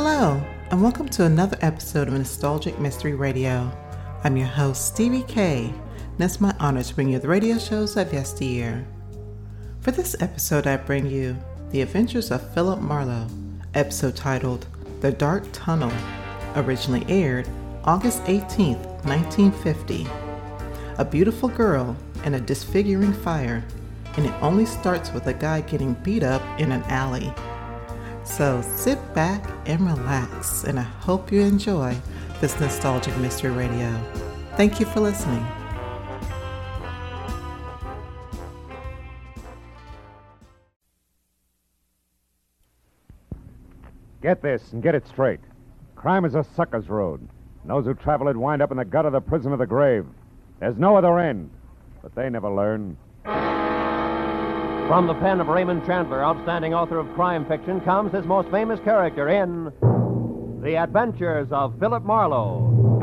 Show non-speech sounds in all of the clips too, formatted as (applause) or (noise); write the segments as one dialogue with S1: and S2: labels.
S1: Hello, and welcome to another episode of Nostalgic Mystery Radio. I'm your host, Stevie K, and it's my honor to bring you the radio shows of yesteryear. For this episode, I bring you The Adventures of Philip Marlowe, episode titled The Dark Tunnel, originally aired August 18, 1950. A beautiful girl and a disfiguring fire, and it only starts with a guy getting beat up in an alley. So sit back and relax, and I hope you enjoy this nostalgic mystery radio. Thank you for listening.
S2: Get this and get it straight. Crime is a sucker's road. And those who travel it wind up in the gut of the prison of the grave. There's no other end. But they never learn.
S3: From the pen of Raymond Chandler, outstanding author of crime fiction, comes his most famous character in The Adventures of Philip Marlowe.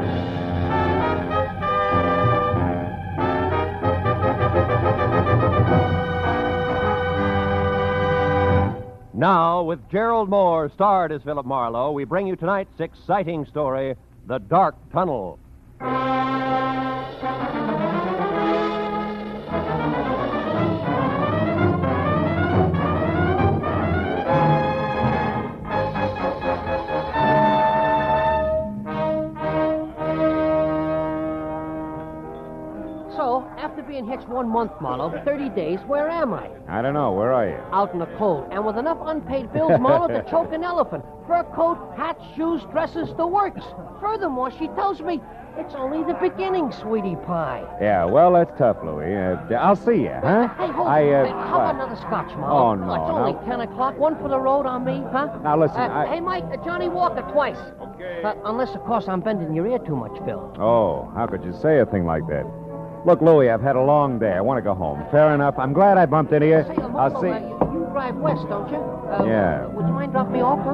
S3: Now, with Gerald Mohr starred as Philip Marlowe, we bring you tonight's exciting story, The Dark Tunnel.
S4: So, after hitched one month, Marlowe, 30 days, where am I?
S2: I don't know. Where are you?
S4: Out in the cold, and with enough unpaid bills, Marlowe, to choke an elephant. Fur coat, hats, shoes, dresses, the works. Furthermore, she tells me it's only the beginning, sweetie pie.
S2: Yeah, well, that's tough, Louie. Uh, I'll see you, huh?
S4: Hey, hold
S2: I,
S4: on.
S2: uh,
S4: Hey, How
S2: what?
S4: about another scotch, Marlowe?
S2: Oh, no,
S4: It's only
S2: no.
S4: 10 o'clock. One for the road on me, huh?
S2: Now, listen,
S4: Uh,
S2: I-
S4: Hey, Mike, uh, Johnnie Walker twice. Okay. Uh, unless, of course, I'm bending your ear too much, Phil.
S2: Oh, how could you say a thing like that? Look, Louie, I've had a long day. I want to go home. Fair enough. I'm glad I bumped into you.
S4: Say,
S2: I'll see.
S4: uh, you, you drive west, don't you? Uh,
S2: Yeah.
S4: Would you mind dropping me off, huh?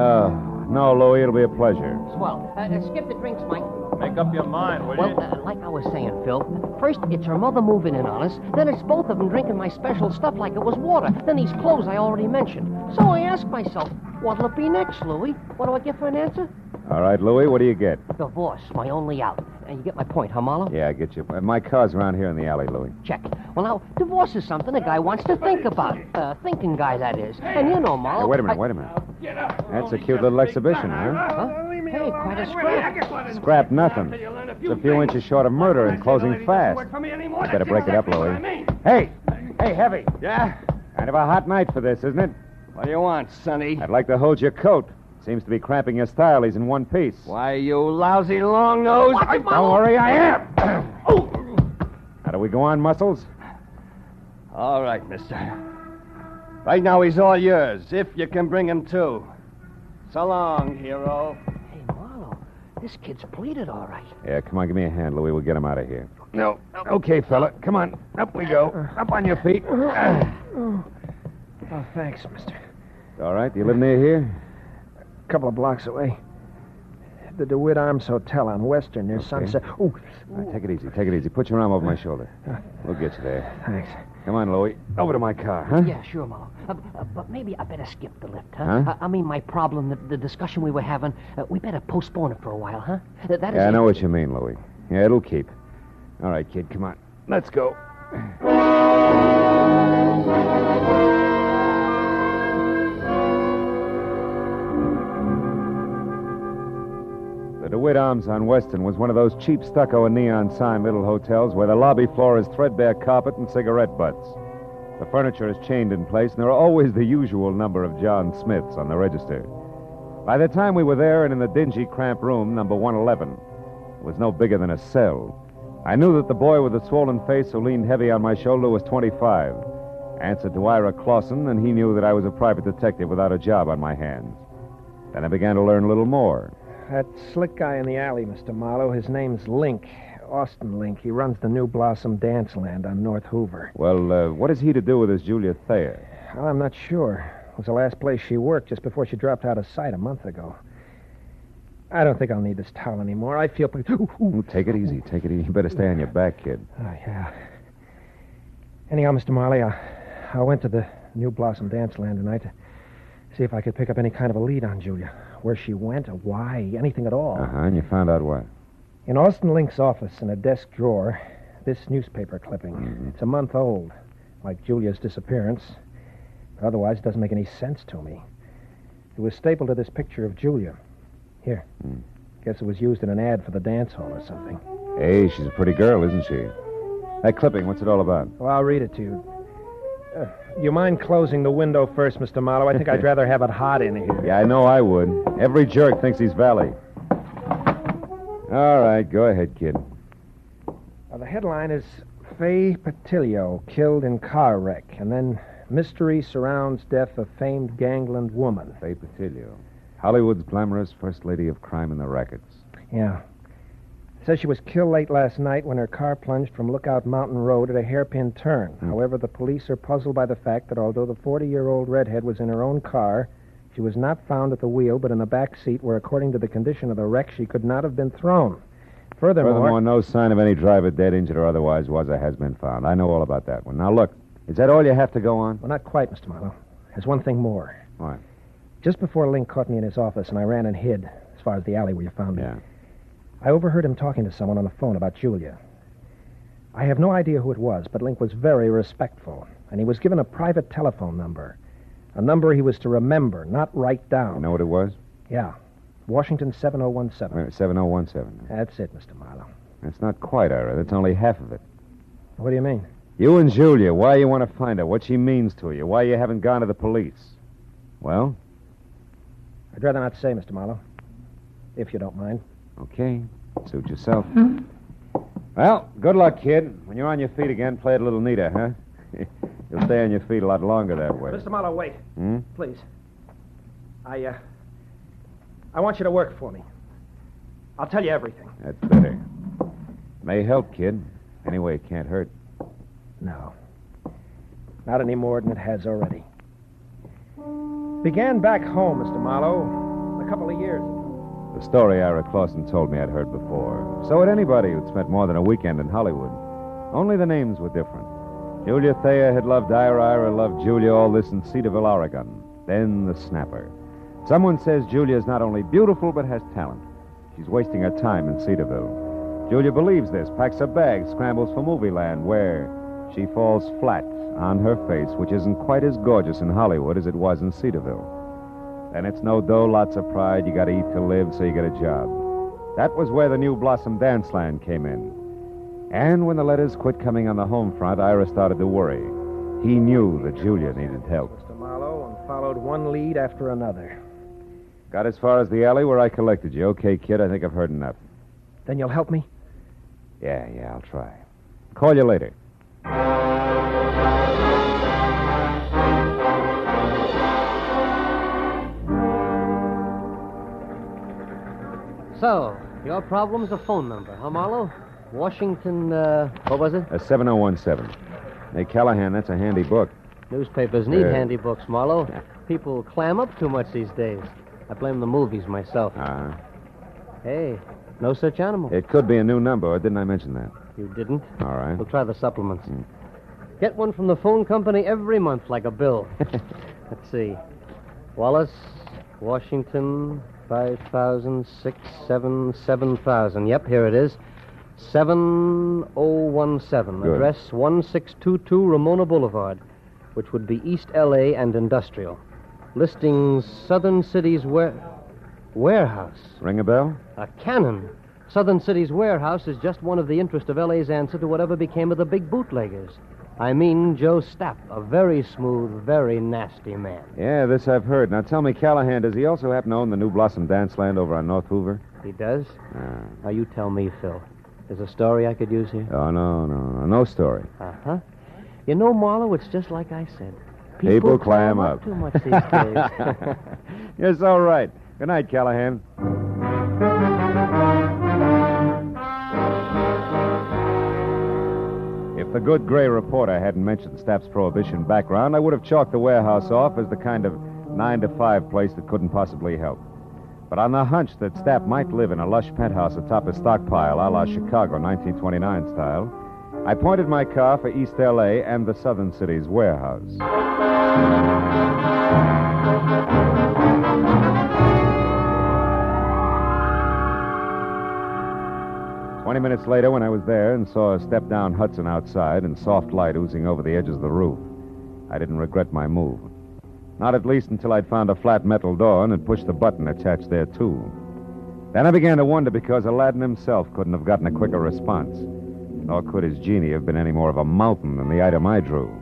S2: Uh, no, Louie, it'll be a pleasure.
S4: Swell. Uh, uh, skip the drinks, Mike.
S5: Make up your mind, will
S4: Well,
S5: you?
S4: uh, like I was saying, Phil, first it's her mother moving in on us, then it's both of them drinking my special stuff like it was water, then these clothes I already mentioned. So I ask myself, what'll it be next, Louie? What do I get for an answer?
S2: All right, Louie, what do you get?
S4: Divorce, my only out. And you get my point, huh, Marlowe?
S2: Yeah, I get you. Uh, My car's around here in the alley, Louie.
S4: Check. Well, now, divorce is something a guy wants to think about. Uh, thinking guy, that is. And you know, Marlowe.
S2: Hey, wait a minute,
S4: I-
S2: wait a minute. That's a cute little exhibition, huh?
S4: Huh? Hey, quite a scrap.
S2: Scrap nothing. It's a few inches short of murder and closing fast. You better break it up, Louie. Hey! Hey, Heavy.
S5: Yeah?
S2: Kind of a hot night for this, isn't it?
S5: What do you want, Sonny?
S2: I'd like to hold your coat. Seems to be cramping your style. He's in one piece.
S5: Why, you lousy long nose.
S4: Watch
S2: Don't
S4: Marlowe.
S2: worry, I am. How do we go on, Muscles?
S5: All right, mister. Right now, he's all yours, if you can bring him to. So long, hero.
S4: Hey, Marlowe, this kid's pleaded all right.
S2: Yeah, come on, give me a hand, Louie. We'll get him out of here.
S5: No.
S2: Okay, fella. Come on. Up we go. Up on your feet.
S6: Oh, ah. oh thanks, mister.
S2: All right. Do you live near here?
S6: A couple of blocks away. The DeWitt Arms Hotel on Western near Sunset. Oh,
S2: All right, take it easy. Take it easy. Put your arm over my shoulder. Uh. We'll get you there.
S6: thanks.
S2: Come on, Louie. Over to my car, huh?
S4: Yeah, sure, Marlowe. Uh, uh, but maybe I better skip the lift, huh?
S2: Huh?
S4: Uh, I mean, my problem, the, the discussion we were having, uh, we better postpone it for a while, huh? Uh, that is
S2: Yeah, I know what you mean, Louie. Yeah, it'll keep. All right, kid, come on. Let's go. DeWitt Arms on Western was one of those cheap stucco and neon sign little hotels where the lobby floor is threadbare carpet and cigarette butts. The furniture is chained in place, and there are always the usual number of John Smiths on the register. By the time we were there and in the dingy, cramped room, number 111, it was no bigger than a cell. I knew that the boy with the swollen face who leaned heavy on my shoulder was 25. Answered to Ira Clausen, and he knew that I was a private detective without a job on my hands. Then I began to learn a little more.
S6: That slick guy in the alley, Mr. Marlowe, his name's Link. Austin Link. He runs the New Blossom Dance Land on North Hoover.
S2: Well, uh, what has he to do with this Julia Thayer?
S6: Well, I'm not sure. It was the last place she worked just before she dropped out of sight a month ago. I don't think I'll need this towel anymore. I feel pretty. Ooh, (gasps) ooh.
S2: Ooh, take it easy. Take it easy. You better stay on your back, kid.
S6: Oh, yeah. Anyhow, Mr. Marlowe, I, I went to the New Blossom Dance Land tonight to See if I could pick up any kind of a lead on Julia. Where she went or why, anything at all.
S2: Uh huh. And you found out what?
S6: In Austin Link's office, in a desk drawer, this newspaper clipping.
S2: Mm-hmm.
S6: It's a month old, like Julia's disappearance. But otherwise, it doesn't make any sense to me. It was stapled to this picture of Julia. Here.
S2: Hmm.
S6: Guess it was used in an ad for the dance hall or something.
S2: Hey, she's a pretty girl, isn't she? That clipping, what's it all about?
S6: Well, I'll read it to you. Uh, you mind closing the window first, Mr. Marlowe? I think I'd rather have it hot in here.
S2: Yeah, I know I would. Every jerk thinks he's Valley. All right, go ahead, kid.
S6: Now, the headline is Faye Patilio killed in car wreck, and then mystery surrounds death of famed gangland woman.
S2: Faye Patilio. Hollywood's glamorous first lady of crime in the rackets.
S6: Yeah. Says she was killed late last night when her car plunged from Lookout Mountain Road at a hairpin turn. Hmm. However, the police are puzzled by the fact that although the 40 year old redhead was in her own car, she was not found at the wheel but in the back seat where, according to the condition of the wreck, she could not have been thrown. Furthermore,
S2: Furthermore, no sign of any driver dead, injured, or otherwise was or has been found. I know all about that one. Now, look, is that all you have to go on?
S6: well, not quite, Mr. Marlowe. There's one thing more.
S2: What?
S6: Just before Link caught me in his office and I ran and hid, as far as the alley where you found me,
S2: Yeah.
S6: I overheard him talking to someone on the phone about Julia. I have no idea who it was, but Link was very respectful, and he was given a private telephone number. A number he was to remember, not write down.
S2: You know what it was?
S6: Yeah. Washington oh
S2: Wait
S6: 7017.
S2: a 7017.
S6: That's it, Mr. Marlowe.
S2: That's not quite, Ira. That's only half of it.
S6: What do you mean?
S2: You and Julia, why you want to find out what she means to you, why you haven't gone to the police. Well,
S6: I'd rather not say, Mr. Marlowe. If you don't mind.
S2: Okay. Suit yourself. Well, good luck, kid. When you're on your feet again, play it a little neater, huh? (laughs) You'll stay on your feet a lot longer that way.
S6: Mr. Marlowe, wait.
S2: Hmm?
S6: Please. I, uh. I want you to work for me. I'll tell you everything.
S2: That's better. May help, kid. Anyway, it can't hurt.
S6: No. Not any more than it has already. Began back home, Mr. Marlowe, a couple of years ago.
S2: The story Ira Clausen told me I'd heard before. So had anybody who'd spent more than a weekend in Hollywood. Only the names were different. Julia Thayer had loved Ira, Ira loved Julia, all this in Cedarville, Oregon. Then the snapper. Someone says Julia is not only beautiful, but has talent. She's wasting her time in Cedarville. Julia believes this, packs her bag, scrambles for movie land, where she falls flat on her face, which isn't quite as gorgeous in Hollywood as it was in Cedarville. Then it's no dough, lots of pride. You got to eat to live, so you get a job. That was where the new Blossom Dance Land came in. And when the letters quit coming on the home front, Ira started to worry. He knew that Julia needed help.
S6: Mr. Marlowe, and followed one lead after another.
S2: Got as far as the alley where I collected you. Okay, kid, I think I've heard enough.
S6: Then you'll help me?
S2: Yeah, yeah, I'll try. Call you later.
S7: So, your problem's a phone number, huh, Marlowe? Washington, uh, what was it?
S2: A 7017. Hey, Callahan, that's a handy book.
S7: Newspapers need
S2: Yeah.
S7: handy books, Marlowe. People clam up too much these days. I blame the movies myself.
S2: Uh,
S7: Hey, no such animal.
S2: it could be a new number, or didn't I mention that?
S7: You didn't?
S2: All right.
S7: We'll try the supplements.
S2: Mm.
S7: Get one from the phone company every month, like a bill. (laughs) Let's see. Wallace, Washington, 5,000, 6, 7, 7,000. Yep, here it is. 7017.
S2: Good.
S7: Address 1622 Ramona Boulevard, which would be East L.A. and Industrial. Listings Southern Cities ware... Warehouse.
S2: Ring a bell?
S7: A cannon. Southern City's warehouse is just one of the interest of LA's answer to whatever became of the big bootleggers. I mean Joe Stapp, a very smooth, very nasty man.
S2: Yeah, this I've heard. Now tell me, Callahan, does he also happen to own the new Blossom Dance Land over on North Hoover?
S7: He does?
S2: Ah.
S7: Now you tell me, Phil. There's a story I could use here?
S2: Oh, no, no, no. No story.
S7: Uh huh. You know, Marlowe, it's just like I said.
S2: People clam up.
S7: too much these days. (laughs)
S2: You're so right. Good night, Callahan. The good gray reporter hadn't mentioned Stapp's prohibition background, I would have chalked the warehouse off as the kind of nine to five place that couldn't possibly help. But on the hunch that Stapp might live in a lush penthouse atop a stockpile a la Chicago 1929 style, I pointed my car for East L.A. and the Southern City's warehouse. Twenty minutes later, when I was there and saw a step down Hudson outside and soft light oozing over the edges of the roof, I didn't regret my move. Not at least until I'd found a flat metal door and had pushed the button attached there, too. Then I began to wonder because Aladdin himself couldn't have gotten a quicker response. Nor could his genie have been any more of a mountain than the item I drew.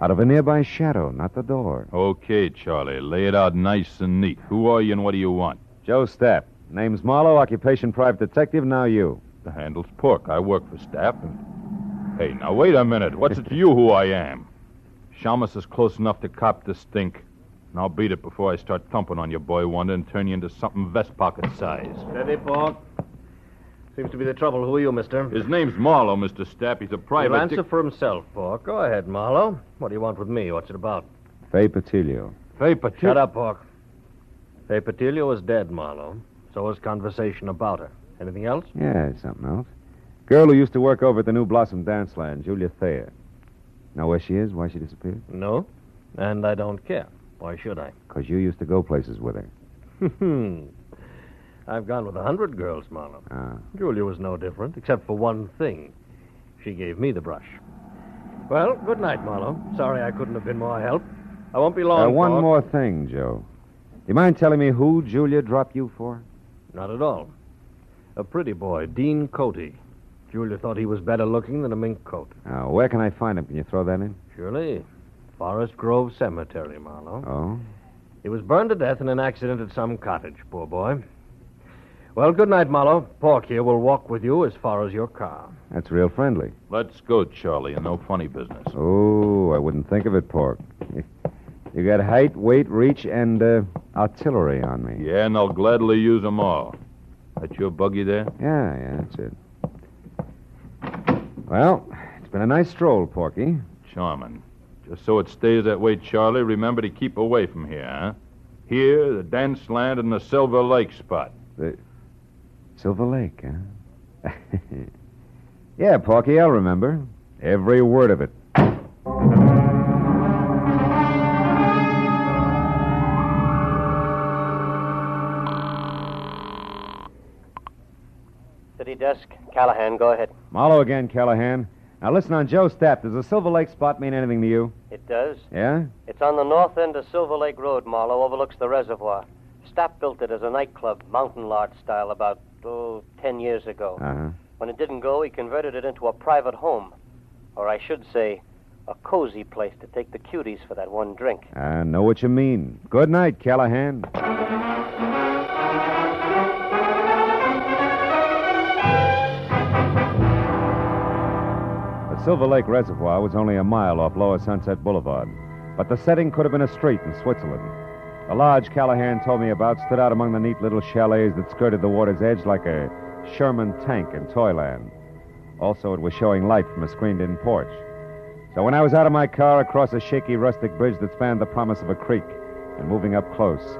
S2: Out of a nearby shadow, not the door.
S8: Okay, Charlie. Lay it out nice and neat. Who are you and what do you want?
S2: Joe Stapp. Name's Marlowe, occupation private detective, now you.
S8: The handle's Pork. I work for Stapp and. Hey, now wait a minute. What's it to you who I am? Shamus is close enough to cop the stink. And I'll beat it before I start thumping on your boy Wonder and turn you into something vest pocket size.
S3: Steady, Pork. Seems to be the trouble. Who are you, mister?
S8: His name's Marlowe, Mr. Stapp. He's a private.
S3: He'll answer for himself, Pork. Go ahead, Marlowe. What do you want with me? What's it about?
S2: Fay Patilio.
S8: Hey, Patil.
S3: Shut up, Pork. Fay Patilio is dead, Marlowe. So is conversation about her. Anything else?
S2: Yeah, something else. Girl who used to work over at the New Blossom Dance Land, Julia Thayer. Know where she is? Why she disappeared?
S3: No. And I don't care. Why should I?
S2: Because you used to go places with her.
S3: Hmm. I've gone with a hundred girls, Marlowe.
S2: Ah.
S3: Julia was no different, except for one thing. She gave me the brush. Well, good night, Marlowe. Sorry I couldn't have been more help. I won't be long.
S2: Uh, one
S3: Pork.
S2: more thing, Joe. Do You mind telling me who Julia dropped you for?
S3: Not at all. A pretty boy, Dean Cody. Julia thought he was better looking than a mink coat.
S2: Uh, where can I find him? Can you throw that in?
S3: Surely. Forest Grove Cemetery, Marlowe.
S2: Oh?
S3: He was burned to death in an accident at some cottage, poor boy. Well, good night, Marlowe. Pork here will walk with you as far as your car.
S2: That's real friendly.
S8: Let's go, Charlie, and no funny business.
S2: Oh, I wouldn't think of it, Pork. (laughs) You got height, weight, reach, and uh, artillery on me.
S8: Yeah, and I'll gladly use them all. That your buggy there?
S2: Yeah, yeah, that's it. Well, it's been a nice stroll, Porky.
S8: Charming. Just so it stays that way, Charlie, remember to keep away from here, huh? Here, the dance land, and the Silver Lake spot.
S2: The Silver Lake, huh? (laughs) yeah, Porky, I'll remember. Every word of it.
S7: City desk. Callahan, go ahead.
S2: Marlowe again, Callahan. Now listen on Joe Stapp. Does the Silver Lake spot mean anything to you?
S7: It does.
S2: Yeah?
S7: It's on the north end of Silver Lake Road, Marlowe, overlooks the reservoir. Stapp built it as a nightclub, mountain lodge style, about, oh, ten years ago.
S2: Uh-huh.
S7: When it didn't go, he converted it into a private home. Or I should say, a cozy place to take the cuties for that one drink.
S2: I know what you mean. Good night, Callahan. Silver Lake Reservoir was only a mile off Lower Sunset Boulevard, but the setting could have been a street in Switzerland. The lodge Callahan told me about stood out among the neat little chalets that skirted the water's edge like a Sherman tank in Toyland. Also, it was showing light from a screened in porch. So when I was out of my car across a shaky rustic bridge that spanned the promise of a creek and moving up close,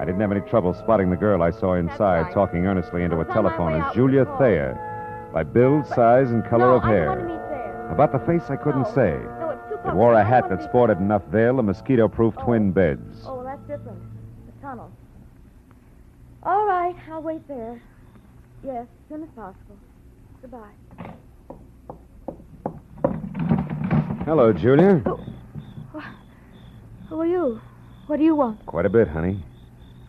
S2: I didn't have any trouble spotting the girl I saw inside talking earnestly into a
S9: It's on my
S2: telephone as Julia. Thayer by build, size, and color
S9: no,
S2: of
S9: I want to
S2: hair. About the face, I couldn't
S9: No.
S2: say.
S9: No,
S2: It wore a hat that sported enough veil and mosquito-proof oh. twin beds.
S9: Oh, well, that's different. The tunnel. All right, I'll wait there. Yes, as soon as possible. Goodbye.
S2: Hello, Julia. Oh.
S9: Who are you? What do you want?
S2: Quite a bit, honey.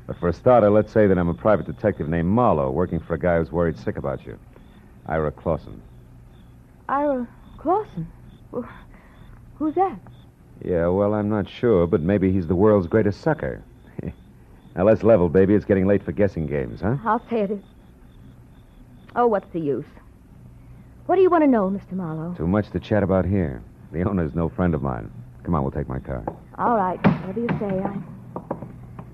S2: But for a starter, let's say that I'm a private detective named Marlowe, working for a guy who's worried sick about you. Ira Clausen.
S9: Ira Clausen. Wh- Who's that?
S2: Yeah, well, I'm not sure, but maybe he's the world's greatest sucker. (laughs) now, let's level, baby. It's getting late for guessing games, huh?
S9: I'll say it is. Oh, what's the use? What do you want to know, Mr. Marlowe?
S2: Too much to chat about here. The owner's no friend of mine. Come on, we'll take my car.
S9: All right, whatever you say. I'm,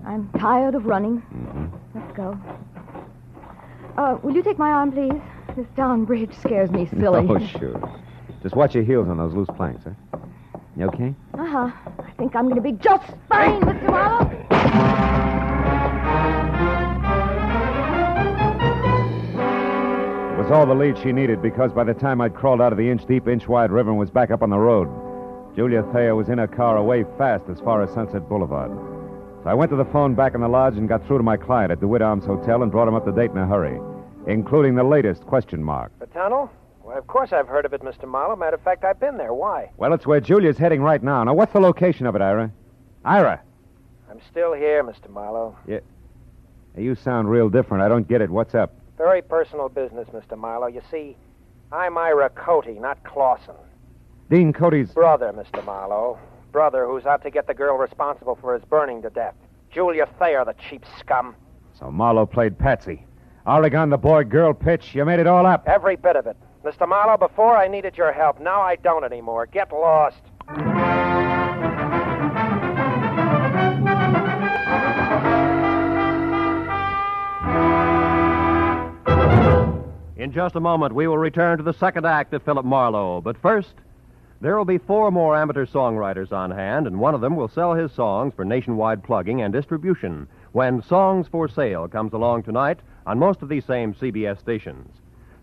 S9: I'm tired of running.
S2: hmm
S9: Let's go. Uh, will you take my arm, please? This down bridge scares me (laughs) silly.
S2: Oh, sure. Just watch your heels on those loose planks, huh? You okay?
S9: Uh-huh. I think I'm going to be just fine, Mr. Marlowe.
S2: It was all the lead she needed because by the time I'd crawled out of the inch deep, inch wide river and was back up on the road, Julia Thayer was in her car away fast as far as Sunset Boulevard. So I went to the phone back in the lodge and got through to my client at the Witt Arms Hotel and brought him up to date in a hurry. including the latest question mark.
S6: The tunnel? Well, of course I've heard of it, Mr. Marlowe. Matter of fact, I've been there. Why?
S2: Well, it's where Julia's heading right now. Now, what's the location of it, Ira? Ira,
S6: I'm still here, Mr. Marlowe. Yeah.
S2: You sound real different. I don't get it. What's up?
S6: Very personal business, Mr. Marlowe. You see, I'm Ira Cody, not Clausen.
S2: Dean Cody's.
S6: Brother, Mr. Marlowe. Brother who's out to get the girl responsible for his burning to death. Julia Thayer, the cheap scum.
S2: So Marlowe played Patsy. Oregon, the boy girl pitch. You made it all up.
S6: Every bit of it. Mr. Marlowe, before I needed your help. Now I don't anymore. Get lost.
S3: In just a moment, we will return to the second act of Philip Marlowe. But first, there will be four more amateur songwriters on hand, and one of them will sell his songs for nationwide plugging and distribution when Songs for Sale comes along tonight on most of these same CBS stations.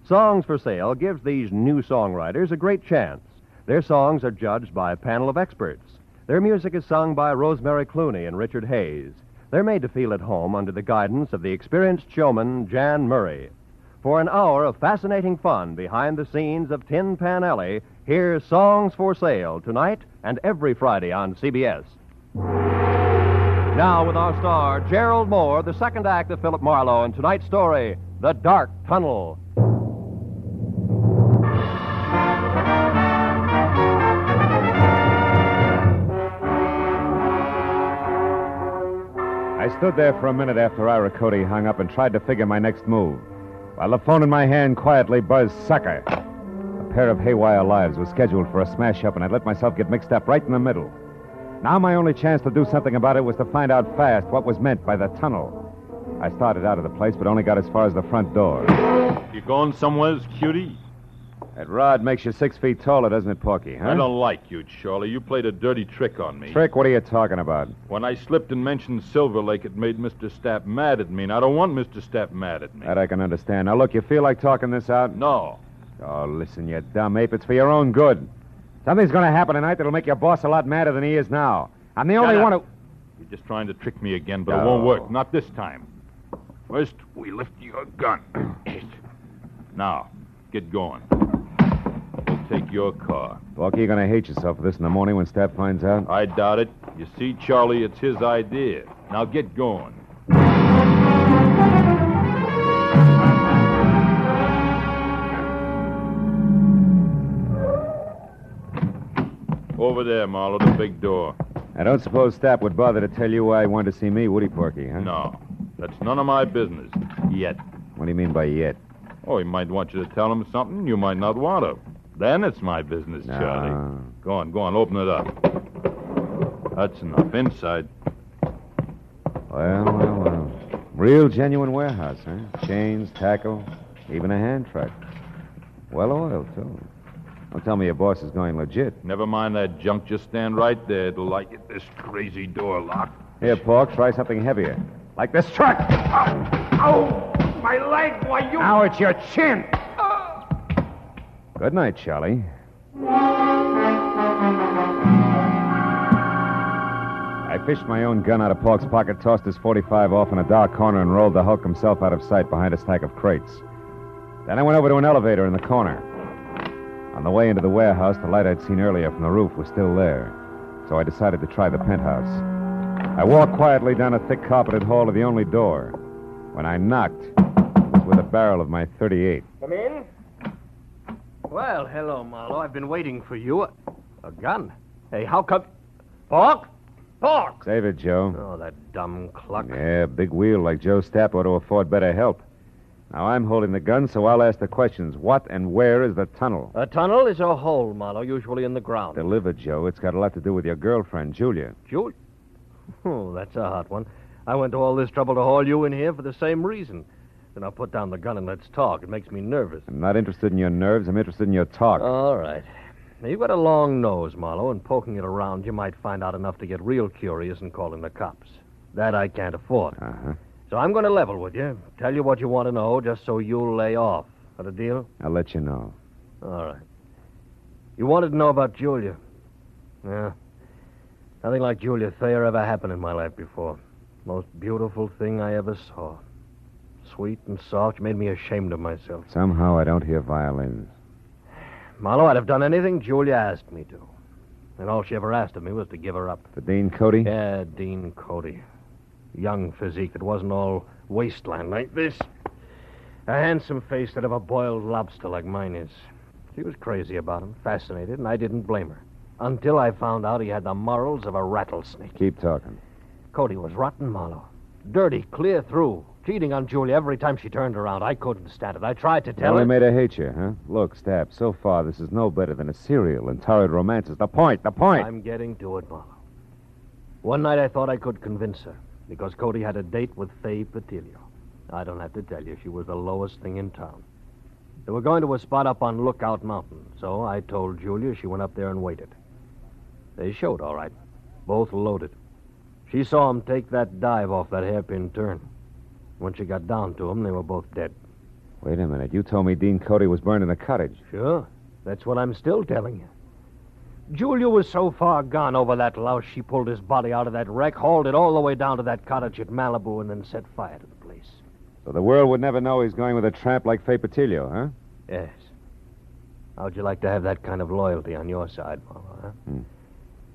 S3: Songs for Sale gives these new songwriters a great chance. Their songs are judged by a panel of experts. Their music is sung by Rosemary Clooney and Richard Hayes. They're made to feel at home under the guidance of the experienced showman Jan Murray. For an hour of fascinating fun behind the scenes of Tin Pan Alley, hear Songs for Sale tonight and every Friday on CBS. Now, with our star, Gerald Mohr, the second act of Philip Marlowe, and tonight's story, The Dark Tunnel.
S2: Stood there for a minute after Ira Cody hung up and tried to figure my next move. While the phone in my hand quietly buzzed sucker. A pair of haywire lives was scheduled for a smash up, and I'd let myself get mixed up right in the middle. Now my only chance to do something about it was to find out fast what was meant by the tunnel. I started out of the place, but only got as far as the front door.
S8: You going somewheres, cutie?
S2: That rod makes you six feet taller, doesn't it, Porky? Huh?
S8: I don't like you, Charlie. You played a dirty trick on me.
S2: Trick? What are you talking about?
S8: When I slipped and mentioned Silver Lake, it made Mr. Stapp mad at me, and I don't want Mr. Stapp mad at me.
S2: That I can understand. Now, look, you feel like talking this out?
S8: No.
S2: Oh, listen, you dumb ape. It's for your own good. Something's going to happen tonight that'll make your boss a lot madder than he is now. I'm the only one who.
S8: You're just trying to trick me again, but it won't work. Not this time. First, we lift your gun. (clears throat) now, get going. Take your car.
S2: Porky, you're going to hate yourself for this in the morning when Stapp finds out.
S8: I doubt it. You see, Charlie, it's his idea. Now get going. Over there, Marlowe, the big door.
S2: I don't suppose Stapp would bother to tell you why he wanted to see me, would he, Porky, huh?
S8: No, that's none of my business. Yet.
S2: What do you mean by yet?
S8: Oh, he might want you to tell him something you might not want to. Then it's my business,
S2: No.
S8: Charlie. Go on, go on, open it up. That's enough. Inside.
S2: Well, well, well. Real genuine warehouse, huh? Chains, tackle, even a hand truck. Well oiled, too. Don't tell me your boss is going legit.
S8: Never mind that junk. Just stand right there till I get this crazy door locked.
S2: Here, Pork, try something heavier. Like this truck.
S10: Ow! My leg! Why, you.
S2: Now it's your chin. Good night, Charlie. I fished my own gun out of Pork's pocket, tossed his 45 off in a dark corner, and rolled the Hulk himself out of sight behind a stack of crates. Then I went over to an elevator in the corner. On the way into the warehouse, the light I'd seen earlier from the roof was still there, so I decided to try the penthouse. I walked quietly down a thick carpeted hall to the only door. When I knocked, it was with a barrel of my 38.
S6: Come in.
S3: Well, hello, Marlowe. I've been waiting for you. A, a gun? Hey, how come. Pork? Pork!
S2: Save it, Joe.
S3: Oh, that dumb cluck.
S2: Yeah, a big wheel like Joe Stapp ought to afford better help. Now I'm holding the gun, so I'll ask the questions. What and where is the tunnel?
S3: A tunnel is a hole, Marlowe, usually in the ground.
S2: Deliver, Joe. It's got a lot to do with your girlfriend, Julia.
S3: Julie? (laughs) Oh, that's a hot one. I went to all this trouble to haul you in here for the same reason. Then I'll put down the gun and let's talk. It makes me nervous.
S2: I'm not interested in your nerves. I'm interested in your talk.
S3: All right. Now, you've got a long nose, Marlowe, and poking it around, you might find out enough to get real curious and call in the cops. That I can't afford.
S2: Uh-huh.
S3: So I'm going to level with you, tell you what you want to know, just so you'll lay off. Got a deal?
S2: I'll let you know.
S3: All right. You wanted to know about Julia. Yeah. Nothing like Julia Thayer ever happened in my life before. Most beautiful thing I ever saw.
S11: Sweet and soft. You Made me ashamed of myself.
S2: Somehow I don't hear violins.
S11: Marlowe, I'd have done anything Julia asked me to. And all she ever asked of me was to give her up.
S2: For Dean Cody?
S11: Yeah, Dean Cody. Young physique that wasn't all wasteland like this. A handsome face that of a boiled lobster like mine is. She was crazy about him, fascinated, and I didn't blame her. Until I found out he had the morals of a rattlesnake.
S2: Keep talking.
S11: Cody was rotten, Marlowe. Dirty, clear through. Cheating on Julia every time she turned around. I couldn't stand it. I tried to tell
S2: Only
S11: her.
S2: made her hate you, huh? Look, Stapp, so far this is no better than a serial and torrid romances. The point, the point.
S11: I'm getting to it, Marlowe. One night I thought I could convince her because Cody had a date with Faye Patilio. I don't have to tell you, she was the lowest thing in town. They were going to a spot up on Lookout Mountain, so I told Julia she went up there and waited. They showed, all right. Both loaded. She saw 'em take that dive off that hairpin turn. When she got down to 'em, they were both dead.
S2: Wait a minute. You told me Dean Cody was burned in a cottage.
S11: Sure. That's what I'm still telling you. Julia was so far gone over that louse, she pulled his body out of that wreck, hauled it all the way down to that cottage at Malibu, and then set fire to the place.
S2: So the world would never know he's going with a tramp like Faye Patilio, huh?
S11: Yes. How'd you like to have that kind of loyalty on your side, Marlowe, huh?
S2: Hmm.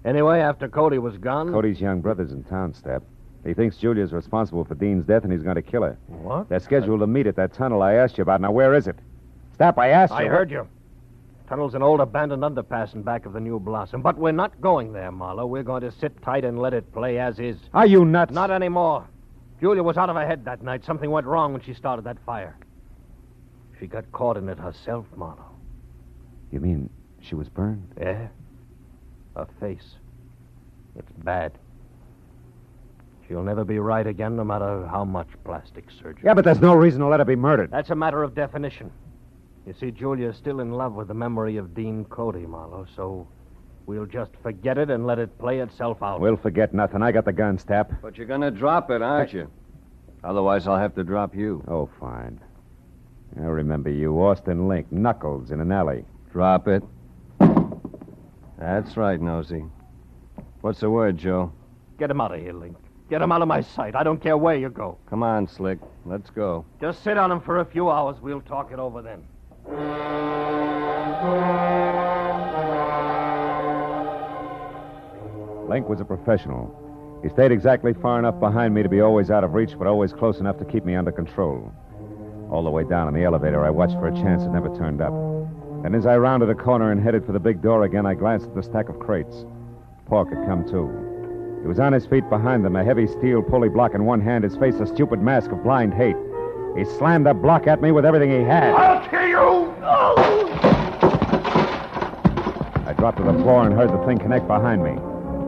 S11: Anyway, after Cody was gone.
S2: Cody's young brother's in town, Stapp. He thinks Julia's responsible for Dean's death and he's going to kill her.
S11: What?
S2: They're scheduled to meet at that tunnel I asked you about. Now, where is it? Stapp, I asked you.
S11: I heard you. Tunnel's an old abandoned underpass in back of the New Blossom. But we're not going there, Marlowe. We're going to sit tight and let it play as is.
S2: Are you nuts?
S11: Not anymore. Julia was out of her head that night. Something went wrong when she started that fire. She got caught in it herself, Marlowe.
S2: You mean she was burned?
S11: Yeah. Her face. It's bad. She'll never be right again, no matter how much plastic surgery.
S2: Yeah, but there's no reason to let her be murdered.
S11: That's a matter of definition. You see, Julia's still in love with the memory of Dean Cody, Marlowe, so we'll just forget it and let it play itself out.
S2: We'll forget nothing. I got the gun, Stapp.
S5: But you're going to drop it, aren't you? Otherwise, I'll have to drop you.
S2: Oh, fine. I remember you, Austin Link, Knuckles in an alley.
S5: Drop it. That's right, Nosey. What's the word, Joe?
S11: Get him out of here, Link. Get him out of my sight. I don't care where you go.
S5: Come on, Slick. Let's go.
S11: Just sit on him for a few hours. We'll talk it over then.
S2: Link was a professional. He stayed exactly far enough behind me to be always out of reach, but always close enough to keep me under control. All the way down in the elevator, I watched for a chance that never turned up. Then, as I rounded a corner and headed for the big door again, I glanced at the stack of crates. Pork had come too. He was on his feet behind them, a heavy steel pulley block in one hand, his face a stupid mask of blind hate. He slammed the block at me with everything he had.
S10: I'll kill you!
S2: I dropped to the floor and heard the thing connect behind me.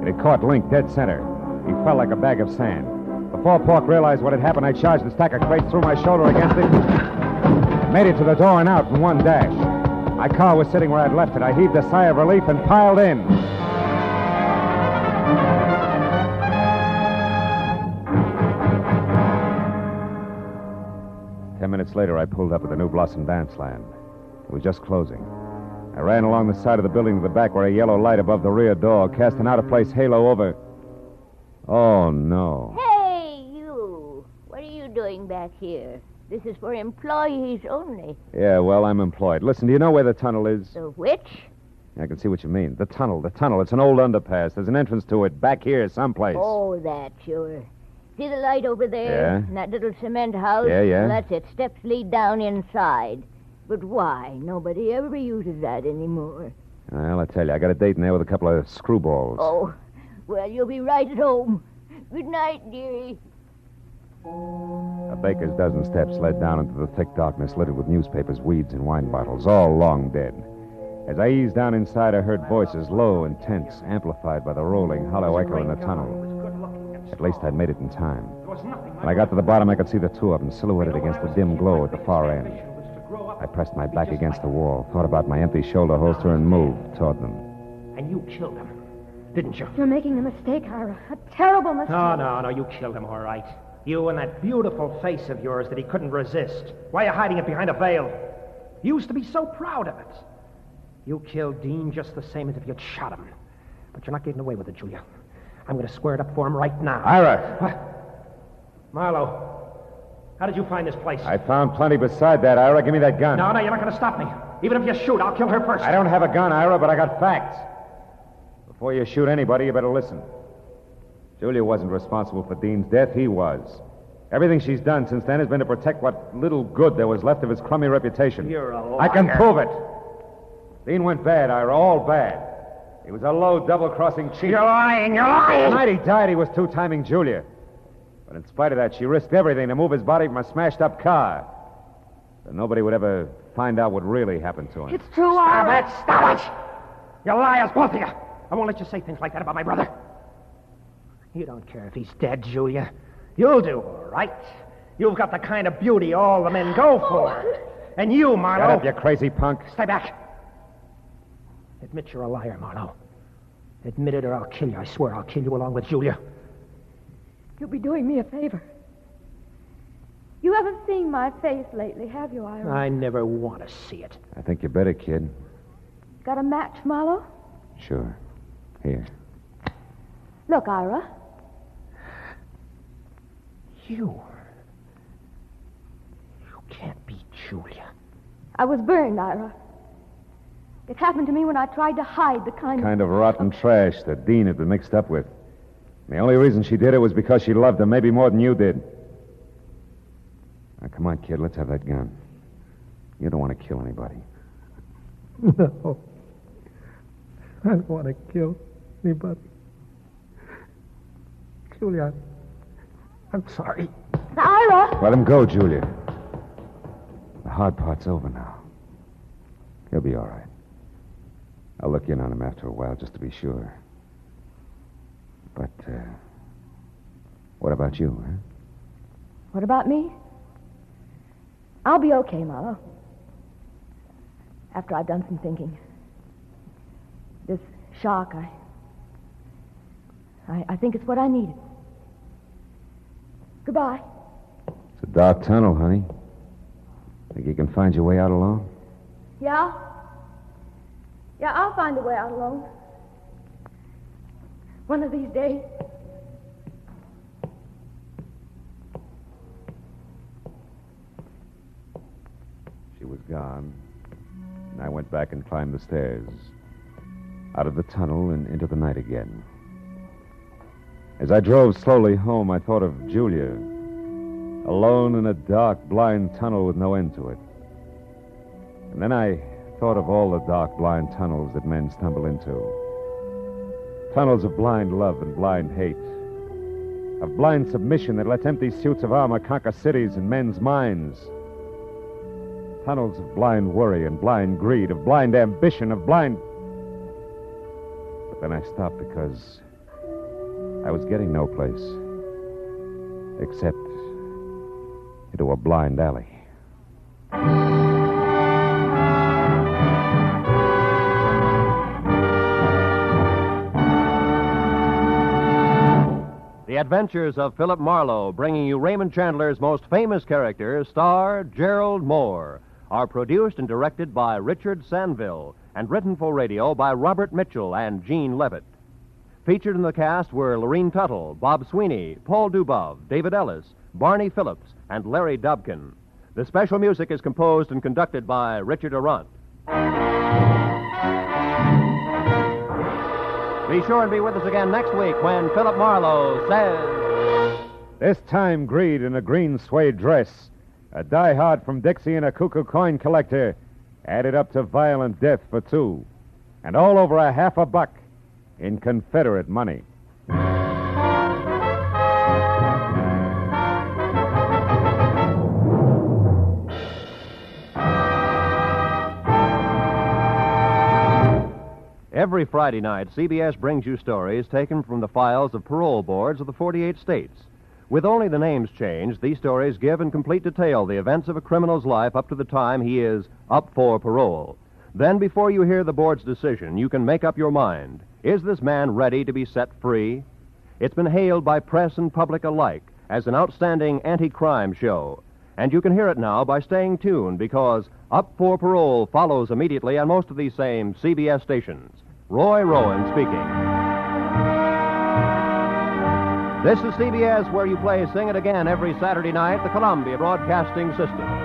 S2: It had caught Link dead center. He fell like a bag of sand. Before Pork realized what had happened, I charged the stack of crates threw my shoulder against it. Made it to the door and out in one dash. My car was sitting where I'd left it. I heaved a sigh of relief and piled in. Ten minutes later, I pulled up at the New Blossom Dance Land. It was just closing. I ran along the side of the building to the back where a yellow light above the rear door cast an out of place halo over. Oh, no.
S12: Hey, you! What are you doing back here? This is for employees only.
S2: Yeah, well, I'm employed. Listen, do you know where the tunnel is?
S12: The which?
S2: I can see what you mean. The tunnel, the tunnel. It's an old underpass. There's an entrance to it back here someplace.
S12: Oh, that, sure. See the light over there?
S2: Yeah.
S12: And that little cement house?
S2: Yeah, yeah.
S12: Well, that's it. Steps lead down inside. But why? Nobody ever uses that anymore.
S2: Well, I tell you, I got a date in there with a couple of screwballs.
S12: Oh, well, you'll be right at home. Good night, dearie.
S2: A baker's dozen steps led down into the thick darkness littered with newspapers, weeds, and wine bottles, all long dead. As I eased down inside, I heard voices, low and tense, amplified by the rolling, hollow echo in the tunnel. At least I'd made it in time. When I got to the bottom, I could see the two of them silhouetted against the dim glow at the far end. I pressed my back against the wall, thought about my empty shoulder holster, and moved toward them.
S6: And you killed him, didn't you?
S9: You're making a mistake, Ira. A terrible mistake.
S6: No, no, no. You killed him, all right. You and that beautiful face of yours that he couldn't resist. Why are you hiding it behind a veil? You used to be so proud of it. You killed Dean just the same as if you'd shot him. But you're not getting away with it, Julia. I'm going to square it up for him right now.
S2: Ira!
S6: What? Marlowe. How did you find this place?
S2: I found plenty beside that, Ira. Give me that gun.
S6: No, no, you're not going to stop me. Even if you shoot, I'll kill her first.
S2: I don't have a gun, Ira, but I got facts. Before you shoot anybody, you better listen. Julia wasn't responsible for Dean's death. He was. Everything she's done since then has been to protect what little good there was left of his crummy reputation.
S6: You're a
S2: I can prove it. Dean went bad, Ira, all bad. He was a low, double-crossing cheat.
S6: You're lying. You're
S2: The
S6: lying.
S2: night he died, he was two-timing Julia. But in spite of that, she risked everything to move his body from a smashed-up car. So nobody would ever find out what really happened to him.
S9: It's true,
S6: Stop
S9: Ira.
S6: it. Stop it. You're liars, both of you. I won't let you say things like that about my brother. You don't care if he's dead, Julia. You'll do all right. You've got the kind of beauty all the men go for. Oh. And you, Marlowe.
S2: Shut up, you crazy punk.
S6: Stay back. Admit you're a liar, Marlowe. Admit it or I'll kill you. I swear I'll kill you along with Julia.
S9: You'll be doing me a favor. You haven't seen my face lately, have you, Ira?
S6: I never want to see it.
S2: I think you better, kid.
S9: Got a match, Marlowe?
S2: Sure. Here.
S9: Look, Ira.
S6: You. You can't be Julia.
S9: I was burned, Ira. It happened to me when I tried to hide the kind,
S2: Kind of rotten trash that Dean had been mixed up with. The only reason she did it was because she loved him, maybe more than you did. Now, come on, kid, let's have that gun. You don't want to kill anybody.
S6: No. I don't want to kill anybody. Julia, I'm sorry.
S9: Ira!
S2: Let him go, Julia. The hard part's over now. He'll be all right. I'll look in on him after a while just to be sure. But, uh, what about you, huh?
S9: What about me? I'll be okay, Marlowe. After I've done some thinking. This shock, I. I, I think it's what I needed. Goodbye.
S2: It's a dark tunnel, honey. Think you can find your way out alone?
S9: Yeah? Yeah, I'll find a way out alone. One of these days.
S2: She was gone. And I went back and climbed the stairs. Out of the tunnel and into the night again. As I drove slowly home, I thought of Julia. Alone in a dark, blind tunnel with no end to it. And then I thought of all the dark, blind tunnels that men stumble into. Tunnels of blind love and blind hate. Of blind submission that lets empty suits of armor conquer cities and men's minds. Tunnels of blind worry and blind greed, of blind ambition, of blind. But then I stopped because I was getting no place except into a blind alley.
S3: Adventures of Philip Marlowe, bringing you Raymond Chandler's most famous character, star Gerald Mohr, are produced and directed by Richard Sanville and written for radio by Robert Mitchell and Gene Levitt. Featured in the cast were Lurene Tuttle, Bob Sweeney, Paul Dubov, David Ellis, Barney Phillips, and Larry Dobkin. The special music is composed and conducted by Richard Aurandt. Be sure and be with us again next week when Philip Marlowe says.
S2: This time, Greed in a green suede dress, a diehard from Dixie and a cuckoo coin collector, added up to violent death for two, and all over a half a buck in Confederate money.
S3: Every Friday night, CBS brings you stories taken from the files of parole boards of the 48 states. With only the names changed, these stories give in complete detail the events of a criminal's life up to the time he is up for parole. Then, before you hear the board's decision, you can make up your mind. Is this man ready to be set free? It's been hailed by press and public alike as an outstanding anti crime show. And you can hear it now by staying tuned because Up for Parole follows immediately on most of these same CBS stations. Roy Rowan speaking. This is CBS, where you play Sing It Again every Saturday night, the Columbia Broadcasting System.